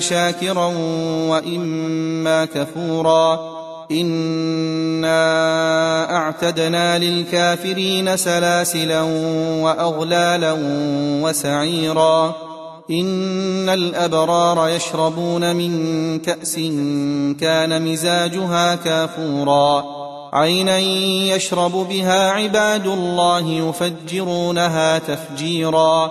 شاكرا واما كفورا انا اعتدنا للكافرين سلاسلا واغلالا وسعيرا ان الابرار يشربون من كاس كان مزاجها كافورا عينا يشرب بها عباد الله يفجرونها تفجيرا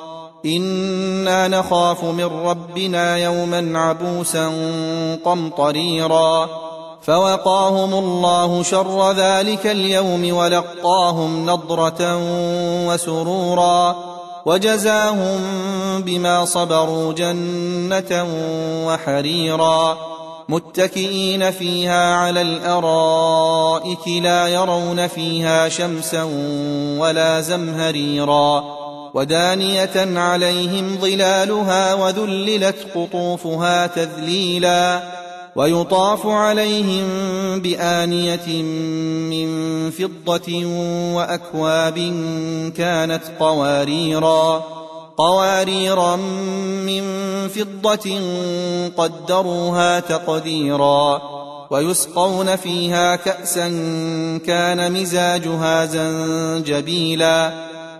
أنا نخاف من ربنا يوما عبوسا قمطريرا فوقاهم الله شر ذلك اليوم ولقاهم نضره وسرورا وجزاهم بما صبروا جنه وحريرا متكئين فيها على الارائك لا يرون فيها شمسا ولا زمهريرا ودانية عليهم ظلالها وذللت قطوفها تذليلا ويطاف عليهم بآنية من فضة وأكواب كانت قواريرا قواريرا من فضة قدروها تقديرا ويسقون فيها كأسا كان مزاجها زنجبيلا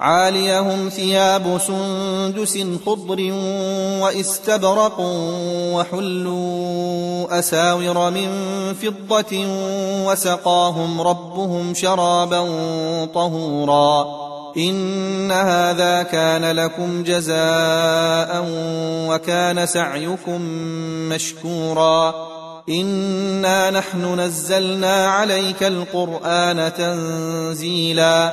عاليهم ثياب سندس خضر واستبرق وحلوا أساور من فضة وسقاهم ربهم شرابا طهورا إن هذا كان لكم جزاء وكان سعيكم مشكورا إنا نحن نزلنا عليك القرآن تنزيلا